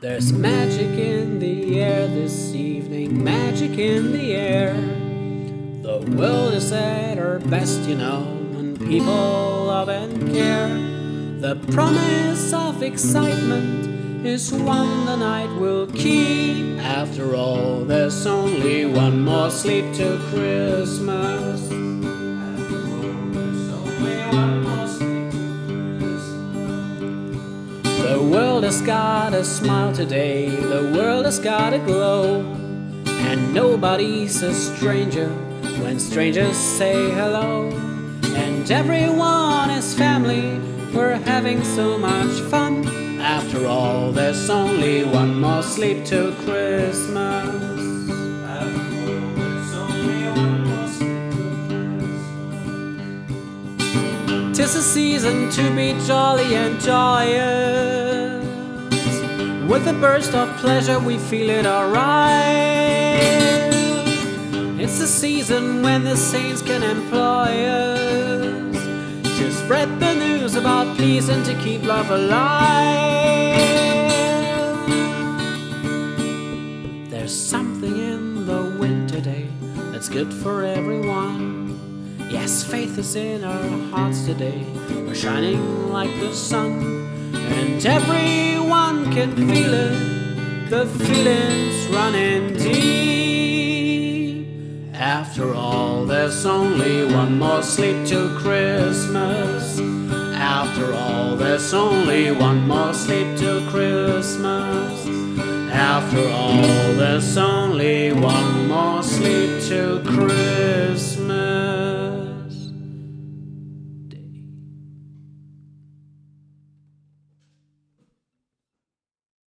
There's magic in the air this evening, magic in the air. The world is at our best, you know, when people love and care. The promise of excitement is one the night will keep. After all, there's only one more sleep till Christmas. The world has got a smile today, the world has got a glow. And nobody's a stranger when strangers say hello. And everyone is family, we're having so much fun. After all, there's only one more sleep till Christmas. Tis a season to be jolly and joyous. With a burst of pleasure, we feel it alright. It's a season when the saints can employ us to spread the news about peace and to keep love alive. There's something in the wind today that's good for everyone. Yes, faith is in our hearts today. We're shining like the sun, and everyone can feel it. The feeling's running deep. After all, there's only one more sleep till Christmas. After all, there's only one more sleep till Christmas. After all, there's only one more sleep till Christmas.